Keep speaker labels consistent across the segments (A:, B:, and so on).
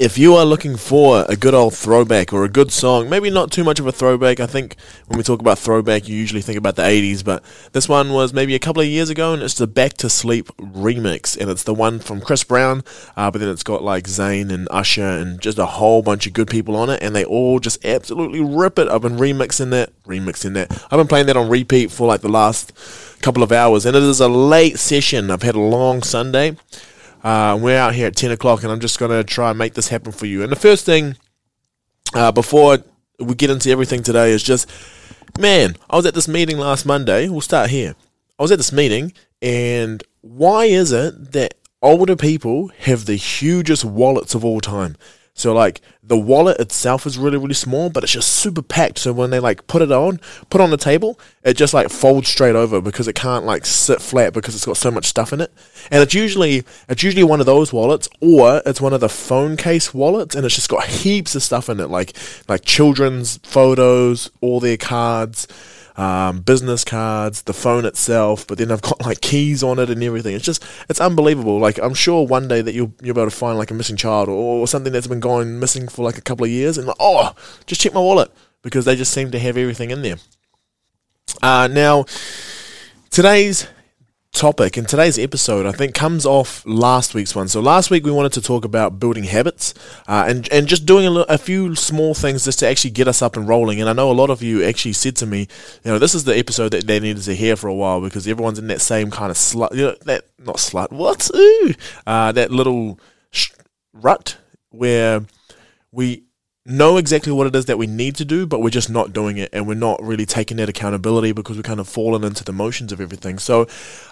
A: if you are looking for a good old throwback or a good song, maybe not too much of a throwback. I think when we talk about throwback, you usually think about the 80s, but this one was maybe a couple of years ago, and it's the Back to Sleep remix, and it's the one from Chris Brown, uh, but then it's got like Zayn and Usher and just a whole bunch of good people on it, and they all just absolutely rip it. I've been remixing that, remixing that. I've been playing that on repeat for like the last couple of hours, and it is a late session. I've had a long Sunday. Uh, we're out here at 10 o'clock, and I'm just going to try and make this happen for you. And the first thing, uh, before we get into everything today, is just, man, I was at this meeting last Monday. We'll start here. I was at this meeting, and why is it that older people have the hugest wallets of all time? So like the wallet itself is really really small, but it's just super packed. So when they like put it on, put on the table, it just like folds straight over because it can't like sit flat because it's got so much stuff in it. And it's usually it's usually one of those wallets, or it's one of the phone case wallets, and it's just got heaps of stuff in it, like like children's photos, all their cards um, business cards, the phone itself, but then I've got like keys on it and everything. It's just it's unbelievable. Like I'm sure one day that you'll you'll be able to find like a missing child or, or something that's been going missing for like a couple of years, and like, oh, just check my wallet because they just seem to have everything in there. Uh, now, today's topic in today's episode, I think, comes off last week's one. So last week we wanted to talk about building habits uh, and and just doing a, a, few small things just to actually get us up and rolling. And I know a lot of you actually said to me, you know, this is the episode that they needed to hear for a while because everyone's in that same kind of slut, you know, that not slut, what, Ooh, uh, that little sh- rut where we know exactly what it is that we need to do, but we're just not doing it, and we're not really taking that accountability because we're kind of fallen into the motions of everything. So,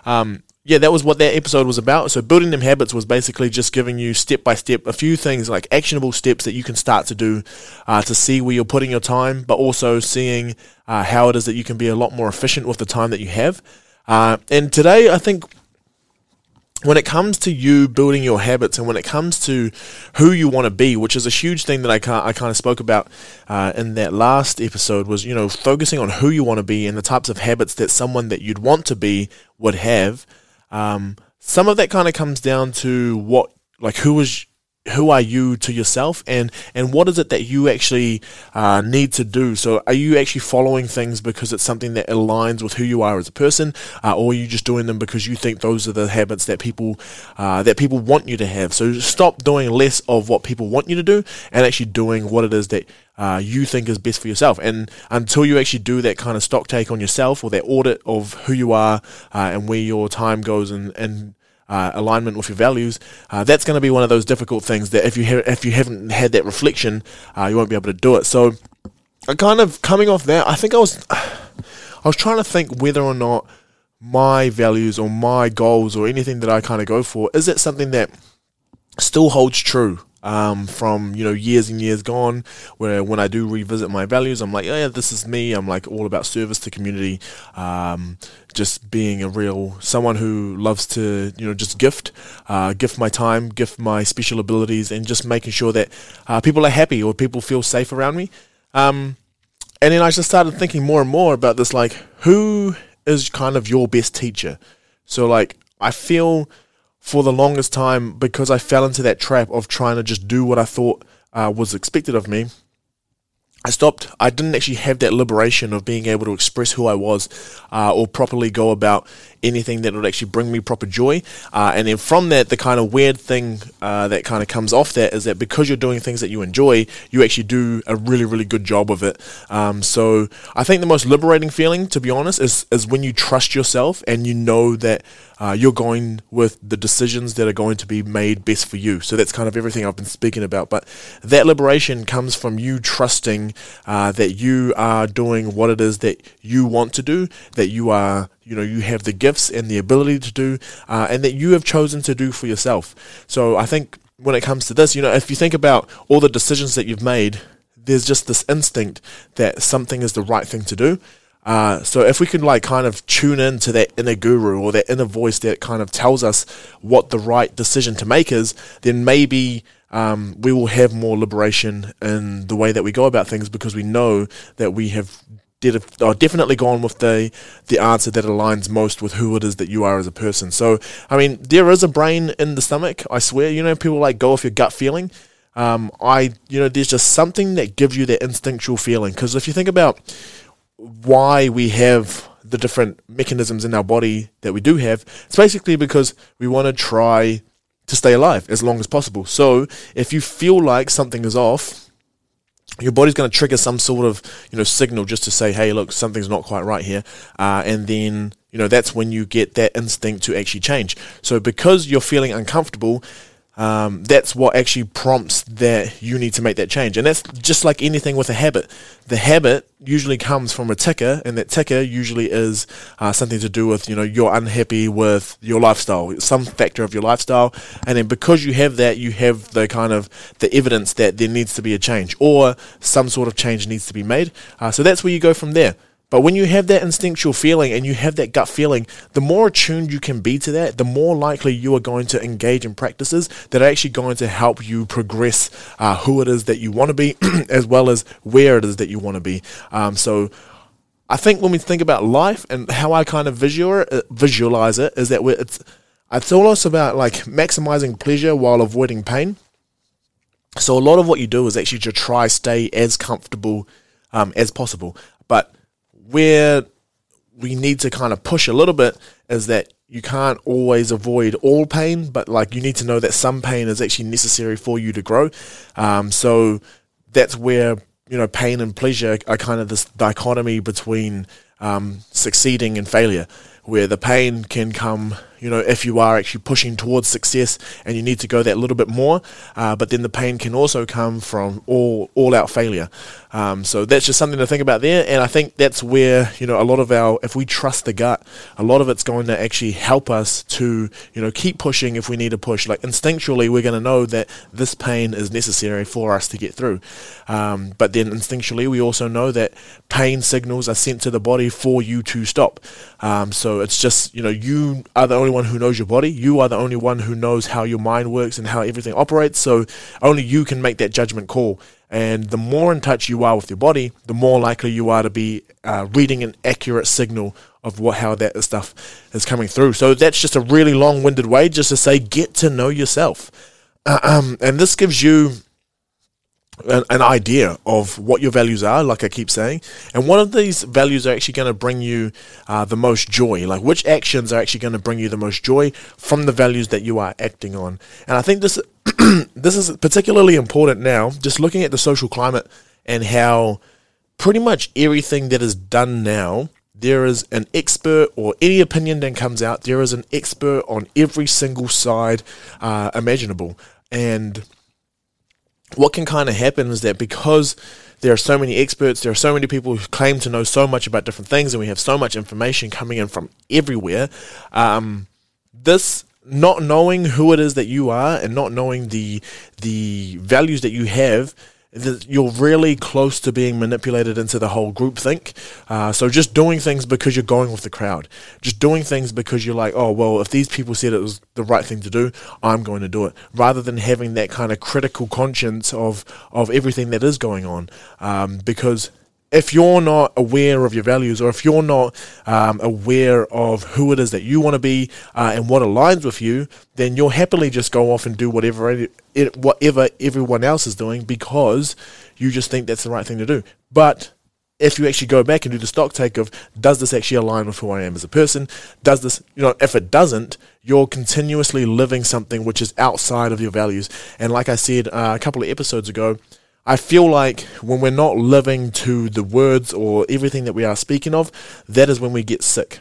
A: um, yeah, that was what that episode was about. So, building them habits was basically just giving you step by step a few things like actionable steps that you can start to do uh, to see where you're putting your time, but also seeing uh, how it is that you can be a lot more efficient with the time that you have. Uh, and today, I think when it comes to you building your habits and when it comes to who you want to be, which is a huge thing that I, I kind of spoke about uh, in that last episode, was you know focusing on who you want to be and the types of habits that someone that you'd want to be would have. Um, some of that kind of comes down to what like who is who are you to yourself and and what is it that you actually uh, need to do so are you actually following things because it's something that aligns with who you are as a person uh, or are you just doing them because you think those are the habits that people uh, that people want you to have so stop doing less of what people want you to do and actually doing what it is that uh, you think is best for yourself. And until you actually do that kind of stock take on yourself or that audit of who you are uh, and where your time goes and, and uh, alignment with your values, uh, that's going to be one of those difficult things that if you ha- if you haven't had that reflection, uh, you won't be able to do it. So, I kind of coming off that, I think I was I was trying to think whether or not my values or my goals or anything that I kind of go for is it something that still holds true um, from you know years and years gone. Where when I do revisit my values, I'm like, oh, yeah, this is me. I'm like all about service to community, um, just being a real someone who loves to you know just gift, uh, gift my time, gift my special abilities, and just making sure that uh, people are happy or people feel safe around me. Um, and then I just started thinking more and more about this, like who is kind of your best teacher. So like I feel for the longest time because I fell into that trap of trying to just do what I thought uh, was expected of me. I stopped. I didn't actually have that liberation of being able to express who I was uh, or properly go about anything that would actually bring me proper joy. Uh, and then from that, the kind of weird thing uh, that kind of comes off that is that because you're doing things that you enjoy, you actually do a really, really good job of it. Um, so I think the most liberating feeling, to be honest, is, is when you trust yourself and you know that uh, you're going with the decisions that are going to be made best for you. So that's kind of everything I've been speaking about. But that liberation comes from you trusting uh, that you are doing what it is that you want to do, that you are you know you have the gifts and the ability to do uh, and that you have chosen to do for yourself. So i think when it comes to this you know if you think about all the decisions that you've made there's just this instinct that something is the right thing to do. Uh, so if we could like kind of tune in to that inner guru or that inner voice that kind of tells us what the right decision to make is, then maybe um, we will have more liberation in the way that we go about things because we know that we have did oh, definitely gone with the the answer that aligns most with who it is that you are as a person. So, I mean, there is a brain in the stomach. I swear. You know, people like go off your gut feeling. um, I, you know, there's just something that gives you that instinctual feeling. Because if you think about why we have the different mechanisms in our body that we do have, it's basically because we want to try to stay alive as long as possible. So if you feel like something is off, your body's going to trigger some sort of you know signal just to say, hey, look, something's not quite right here, uh, and then you know that's when you get that instinct to actually change. So because you're feeling uncomfortable, um, that's what actually prompts that you need to make that change. And that's just like anything with a habit. The habit usually comes from a ticker, and that ticker usually is uh, something to do with, you know, you're unhappy with your lifestyle, some factor of your lifestyle. And then because you have that, you have the kind of the evidence that there needs to be a change or some sort of change needs to be made. Uh, so that's where you go from there. But when you have that instinctual feeling and you have that gut feeling, the more attuned you can be to that, the more likely you are going to engage in practices that are actually going to help you progress uh, who it is that you want to be, as well as where it is that you want to be. Um, so I think when we think about life and how I kind of visual, uh, visualize it, is that it's it's almost about like maximizing pleasure while avoiding pain. So a lot of what you do is actually to try stay as comfortable um, as possible, but where we need to kind of push a little bit is that you can't always avoid all pain, but like you need to know that some pain is actually necessary for you to grow. Um, so that's where you know pain and pleasure are kind of this dichotomy between um, succeeding and failure, where the pain can come you know, if you are actually pushing towards success and you need to go that little bit more. Uh, but then the pain can also come from all all out failure. Um, so that's just something to think about there. And I think that's where you know a lot of our, if we trust the gut, a lot of it's going to actually help us to you know keep pushing if we need to push. Like instinctually, we're going to know that this pain is necessary for us to get through. Um, but then instinctually, we also know that pain signals are sent to the body for you to stop. Um, so it's just you know you are the only one who knows your body. You are the only one who knows how your mind works and how everything operates. So only you can make that judgment call. And the more in touch you are with your body, the more likely you are to be uh, reading an accurate signal of what how that stuff is coming through. So that's just a really long-winded way just to say get to know yourself. Uh, um, and this gives you an, an, idea of what your values are, like I keep saying, and one of these values are actually going to bring you uh, the most joy. Like which actions are actually going to bring you the most joy from the values that you are acting on. And I think this this is particularly important now. Just looking at the social climate and how pretty much everything that is done now. There is an expert, or any opinion that comes out, there is an expert on every single side uh, imaginable. And what can kind of happen is that because there are so many experts, there are so many people who claim to know so much about different things, and we have so much information coming in from everywhere. Um, this not knowing who it is that you are and not knowing the the values that you have you're really close to being manipulated into the whole group think. Uh, so just doing things because you're going with the crowd, just doing things because you're like, oh well, if these people said it was the right thing to do, I'm going to do it, rather than having that kind of critical conscience of of everything that is going on, um, because if you're not aware of your values or if you're not um, aware of who it is that you want to be uh, and what aligns with you, then you'll happily just go off and do whatever whatever everyone else is doing because you just think that's the right thing to do. But if you actually go back and do the stock take of does this actually align with who I am as a person? Does this, you know, if it doesn't, you're continuously living something which is outside of your values. And like I said uh, a couple of episodes ago, I feel like when we're not living to the words or everything that we are speaking of, that is when we get sick.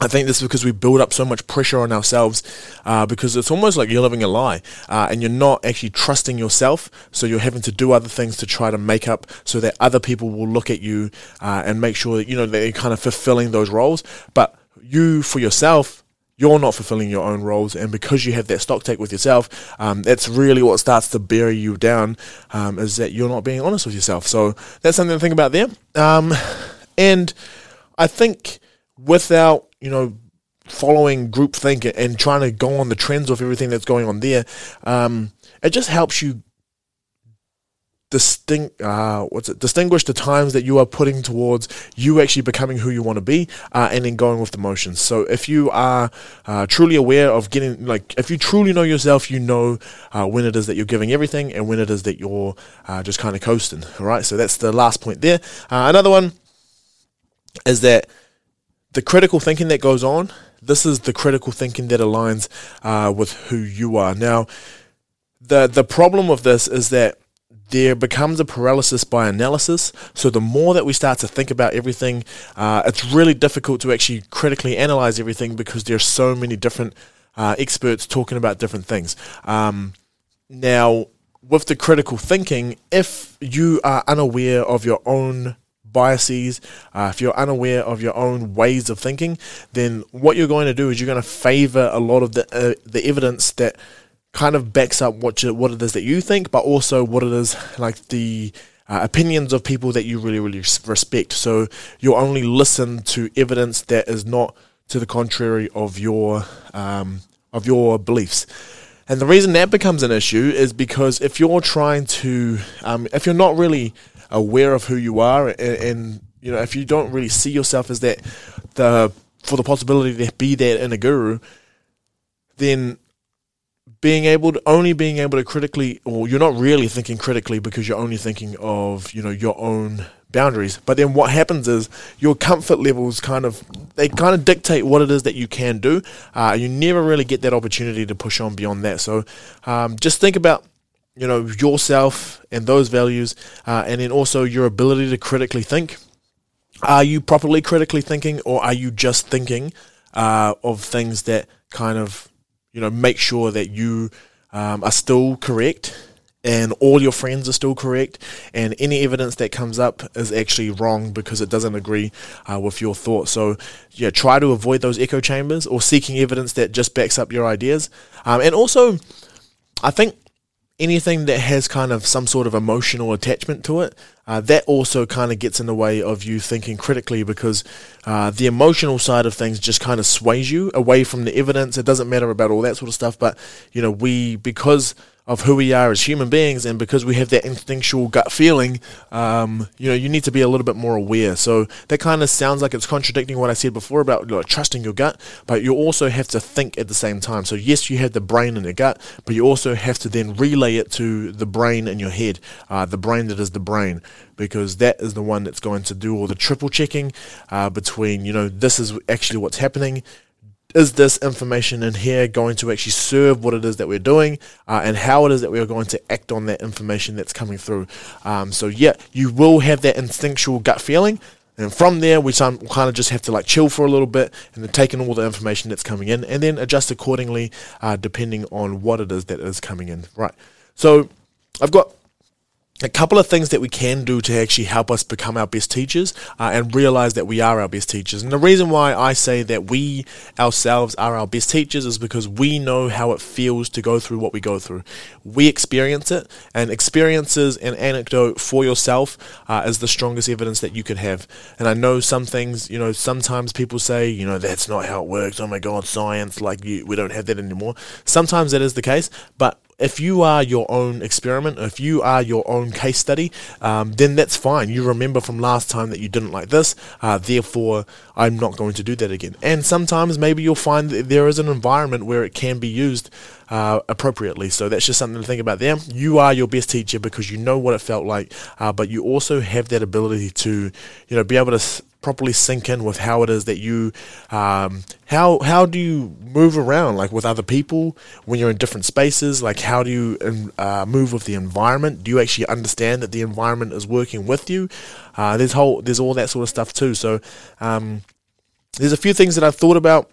A: I think this is because we build up so much pressure on ourselves uh, because it's almost like you're living a lie uh, and you're not actually trusting yourself. So you're having to do other things to try to make up so that other people will look at you uh, and make sure that, you know, they're kind of fulfilling those roles. But you, for yourself, you're not fulfilling your own roles, and because you have that stock take with yourself, um, that's really what starts to bury you down. Um, is that you're not being honest with yourself? So that's something to think about there. Um, and I think without you know following groupthink and trying to go on the trends of everything that's going on there, um, it just helps you distinct uh, what's it distinguish the times that you are putting towards you actually becoming who you want to be uh, and then going with the motions. So if you are uh, truly aware of getting like if you truly know yourself you know uh, when it is that you're giving everything and when it is that you're uh, just kind of coasting all right so that's the last point there. Uh, another one is that the critical thinking that goes on this is the critical thinking that aligns with who you are. Now the the problem with this is that there becomes a paralysis by analysis. So the more that we start to think about everything, uh, it's really difficult to actually critically analyze everything because there's so many different uh, experts talking about different things. Um, now, with the critical thinking, if you are unaware of your own biases, uh, if you're unaware of your own ways of thinking, then what you're going to do is you're going to favor a lot of the uh, the evidence that kind of backs up what you, what it is that you think, but also what it is like the uh, opinions of people that you really really respect. So you'll only listen to evidence that is not to the contrary of your um, of your beliefs. And the reason that becomes an issue is because if you're trying to, um, if you're not really aware of who you are, and, and, you know, if you don't really see yourself as that, the for the possibility to be that in a guru, then being able to only being able to critically or you're not really thinking critically because you're only thinking of you know your own boundaries. But then what happens is your comfort levels kind of they kind of dictate what it is that you can do. Uh, you never really get that opportunity to push on beyond that. So um, just think about you know yourself and those values uh, and then also your ability to critically think. Are you properly critically thinking or are you just thinking uh, of things that kind of you know, make sure that you um, are still correct and all your friends are still correct, and any evidence that comes up is actually wrong because it doesn't agree uh, with your thoughts. So, yeah, try to avoid those echo chambers or seeking evidence that just backs up your ideas. Um, and also, I think anything that has kind of some sort of emotional attachment to it, uh, that also kind of gets in the way of you thinking critically because uh, the emotional side of things just kind of sways you away from the evidence. It doesn't matter about all that sort of stuff, but you know, we because of who we are as human beings, and because we have that instinctual gut feeling, um, you know, you need to be a little bit more aware. So that kind of sounds like it's contradicting what I said before about like, trusting your gut, but you also have to think at the same time. So yes, you have the brain in your gut, but you also have to then relay it to the brain in your head, uh, the brain that is the brain, because that is the one that's going to do all the triple checking uh, between, you know, this is actually what's happening is this information in here going to actually serve what it is that we're doing uh, and how it is that we are going to act on that information that's coming through. Um, so, yeah, you will have that instinctual gut feeling. And from there, we kind of just have to like chill for a little bit and then take in all the information that's coming in and then adjust accordingly uh, depending on what it is that is coming in. Right. So I've got a couple of things that we can do to actually help us become our best teachers uh, and realize that we are our best teachers. And the reason why I say that we ourselves are our best teachers is because we know how it feels to go through what we go through. We experience it, and experiences and anecdote for yourself uh, is the strongest evidence that you could have. And I know some things, you know, sometimes people say, you know, that's not how it works. Oh my God, science, like you, we don't have that anymore. Sometimes that is the case, but if you are your own experiment, if you are your own case study, um, then that's fine. You remember from last time that you didn't like this, uh, therefore I'm not going to do that again. And sometimes maybe you'll find that there is an environment where it can be used uh, appropriately. So that's just something to think about there. You are your best teacher because you know what it felt like, uh, but you also have that ability to, you know, be able to properly sink in with how it is that you um, how how do you move around like with other people when you're in different spaces? Like how do you um, uh, move with the environment? Do you actually understand that the environment is working with you? Uh, there's whole there's all that sort of stuff too. So um, there's a few things that I've thought about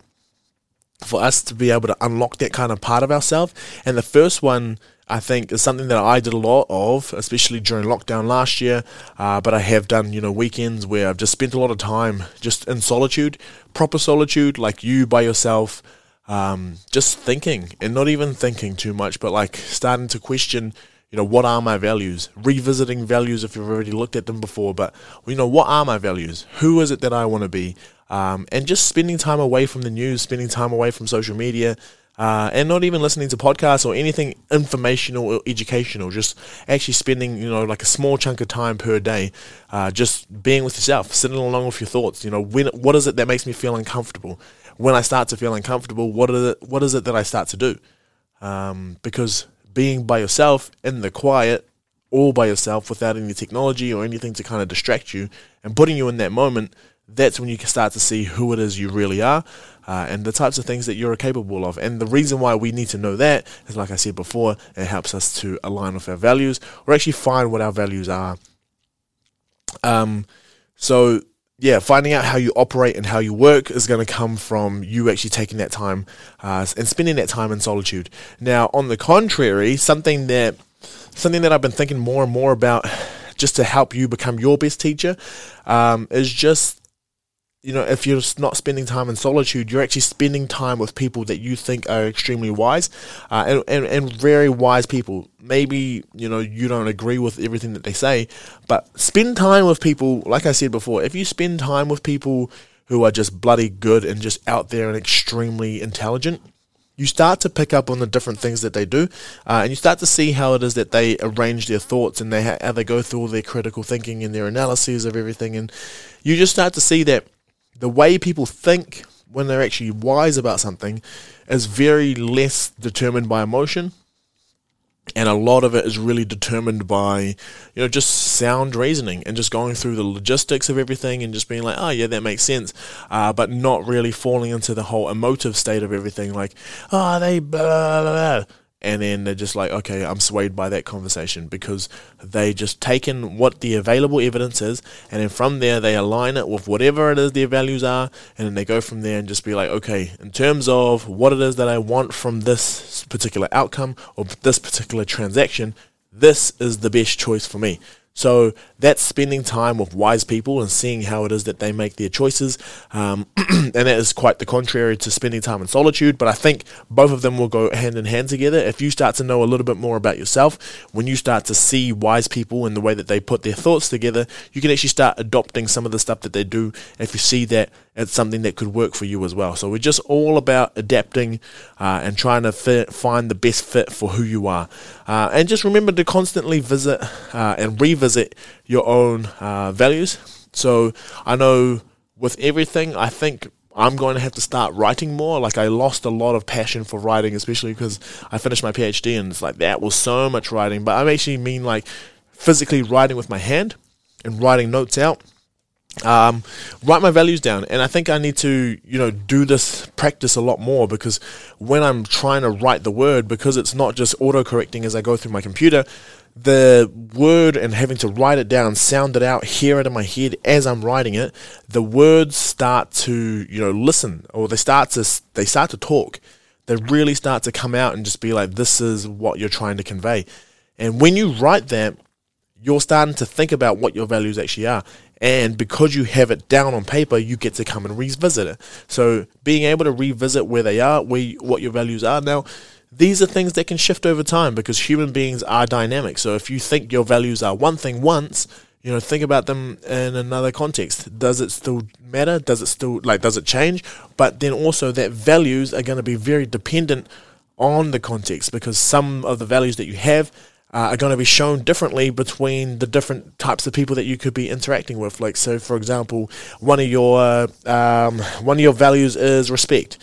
A: for us to be able to unlock that kind of part of ourselves. And the first one I think is something that I did a lot of, especially during lockdown last year. Uh, but I have done, you know, weekends where I've just spent a lot of time just in solitude, proper solitude, like you by yourself, um, just thinking and not even thinking too much, but like starting to question, you know, what are my values? Revisiting values if you've already looked at them before, but, you know, what are my values? Who is it that I want to be? Um, and just spending time away from the news, spending time away from social media, uh, and not even listening to podcasts or anything informational or educational. Just actually spending, you know, like a small chunk of time per day, uh, just being with yourself, sitting along with your thoughts. You know, when what is it that makes me feel uncomfortable? When I start to feel uncomfortable, what is it? What is it that I start to do? Um, because being by yourself in the quiet, all by yourself, without any technology or anything to kind of distract you, and putting you in that moment that's when you can start to see who it is you really are uh, and the types of things that you're capable of. And the reason why we need to know that is, like I said before, it helps us to align with our values or actually find what our values are. Um, so, yeah, finding out how you operate and how you work is going to come from you actually taking that time uh, and spending that time in solitude. Now, on the contrary, something that something that I've been thinking more and more about just to help you become your best teacher um, is just you know, if you're not spending time in solitude, you're actually spending time with people that you think are extremely wise uh, and, and, and very wise people. Maybe, you know, you don't agree with everything that they say, but spend time with people, like I said before, if you spend time with people who are just bloody good and just out there and extremely intelligent, you start to pick up on the different things that they do, uh, and you start to see how it is that they arrange their thoughts and they ha- how they go through all their critical thinking and their analyses of everything, and you just start to see that the way people think when they're actually wise about something is very less determined by emotion and a lot of it is really determined by you know just sound reasoning and just going through the logistics of everything and just being like oh yeah that makes sense uh, but not really falling into the whole emotive state of everything like oh they blah, blah, blah and then they're just like, okay, I'm swayed by that conversation because they just taken what the available evidence is, and then from there they align it with whatever it is their values are, and then they go from there and just be like, okay, in terms of what it is that I want from this particular outcome or this particular transaction, this is the best choice for me. So that's spending time with wise people and seeing how it is that they make their choices. Um, and that is quite the contrary to spending time in solitude. But I think both of them will go hand in hand together. If you start to know a little bit more about yourself, when you start to see wise people and the way that they put their thoughts together, you can actually start adopting some of the stuff that they do if you see that it's something that could work for you as well. So we're just all about adapting uh, and trying to fit, find the best fit for who you are. Uh, and just remember to constantly visit uh, and revisit your own uh, values. So I know with everything, I think I'm going to have to start writing more. Like I lost a lot of passion for writing, especially because I finished my PhD and it's like that was so much writing. But I actually mean like physically writing with my hand and writing notes out um, write my values down. And I think I need to, you know, do this practice a lot more because when I'm trying to write the word, because it's not just auto correcting as I go through my computer, the word and having to write it down, sound it out, hear it in my head as I'm writing it, the words start to, you know, listen or they start to they start to talk. They really start to come out and just be like, this is what you're trying to convey. And when you write that, you're starting to think about what your values actually are. And because you have it down on paper, you get to come and revisit it. So being able to revisit where they are, where you, what your values are now, these are things that can shift over time because human beings are dynamic. So if you think your values are one thing once, you know, think about them in another context. Does it still matter? Does it still like does it change? But then also that values are going to be very dependent on the context because some of the values that you have uh, are going to be shown differently between the different types of people that you could be interacting with. Like, so for example, one of your um, one of your values is respect.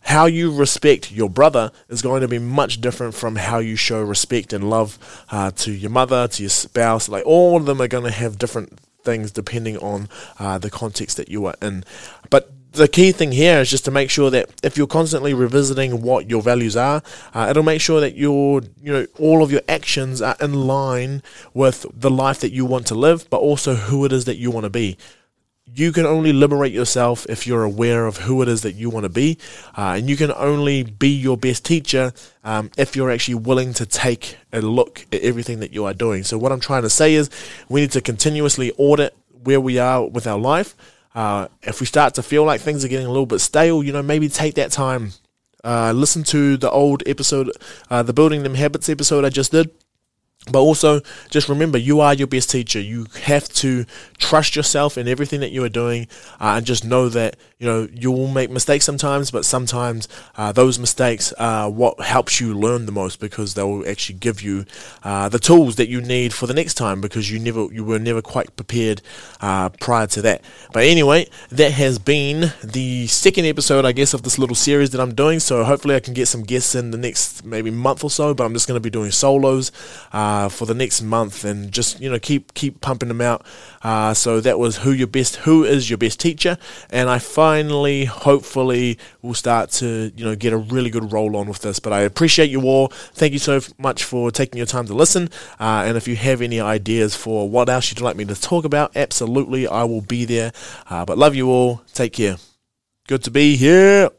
A: How you respect your brother is going to be much different from how you show respect and love uh, to your mother, to your spouse. Like, all of them are going to have different things depending on uh, the context that you are in. The key thing here is just to make sure that if you're constantly revisiting what your values are, uh, it'll make sure that your you know all of your actions are in line with the life that you want to live, but also who it is that you want to be. You can only liberate yourself if you're aware of who it is that you want to be, uh, and you can only be your best teacher um, if you're actually willing to take a look at everything that you are doing. So, what I'm trying to say is, we need to continuously audit where we are with our life. Uh, if we start to feel like things are getting a little bit stale, you know, maybe take that time. Uh, listen to the old episode, uh, the Building Them Habits episode I just did. But also, just remember, you are your best teacher. You have to trust yourself in everything that you are doing, uh, and just know that you know you will make mistakes sometimes, but sometimes uh, those mistakes are what helps you learn the most because they will actually give you uh, the tools that you need for the next time because you never you were never quite prepared uh, prior to that. But anyway, that has been the second episode, I guess, of this little series that I'm doing. So hopefully, I can get some guests in the next maybe month or so. But I'm just going to be doing solos. Uh, uh, for the next month and just you know keep keep pumping them out. Uh, so that was who your best who is your best teacher, and I finally hopefully will start to you know get a really good roll on with this. But I appreciate you all. Thank you so much for taking your time to listen. Uh, and if you have any ideas for what else you'd like me to talk about, absolutely I will be there. Uh, but love you all. Take care. Good to be here.